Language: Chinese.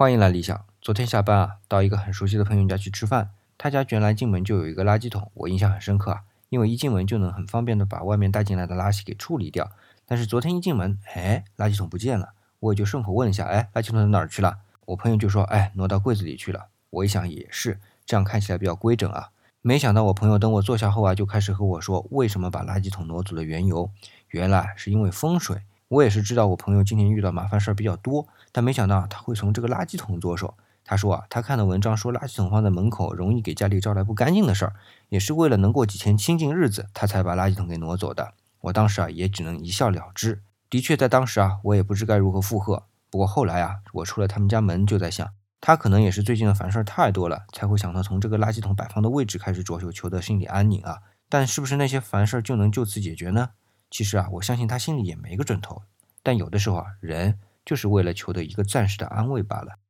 欢迎来理想。昨天下班啊，到一个很熟悉的朋友家去吃饭，他家原来进门就有一个垃圾桶，我印象很深刻啊，因为一进门就能很方便的把外面带进来的垃圾给处理掉。但是昨天一进门，哎，垃圾桶不见了，我也就顺口问一下，哎，垃圾桶在哪儿去了？我朋友就说，哎，挪到柜子里去了。我一想也是，这样看起来比较规整啊。没想到我朋友等我坐下后啊，就开始和我说为什么把垃圾桶挪走的缘由。原来是因为风水。我也是知道我朋友今年遇到麻烦事儿比较多，但没想到他会从这个垃圾桶着手。他说啊，他看的文章说垃圾桶放在门口容易给家里招来不干净的事儿，也是为了能过几天清净日子，他才把垃圾桶给挪走的。我当时啊也只能一笑了之。的确，在当时啊，我也不知该如何附和。不过后来啊，我出了他们家门就在想。他可能也是最近的烦事儿太多了，才会想到从这个垃圾桶摆放的位置开始着手，求得心里安宁啊。但是不是那些烦事儿就能就此解决呢？其实啊，我相信他心里也没个准头。但有的时候啊，人就是为了求得一个暂时的安慰罢了。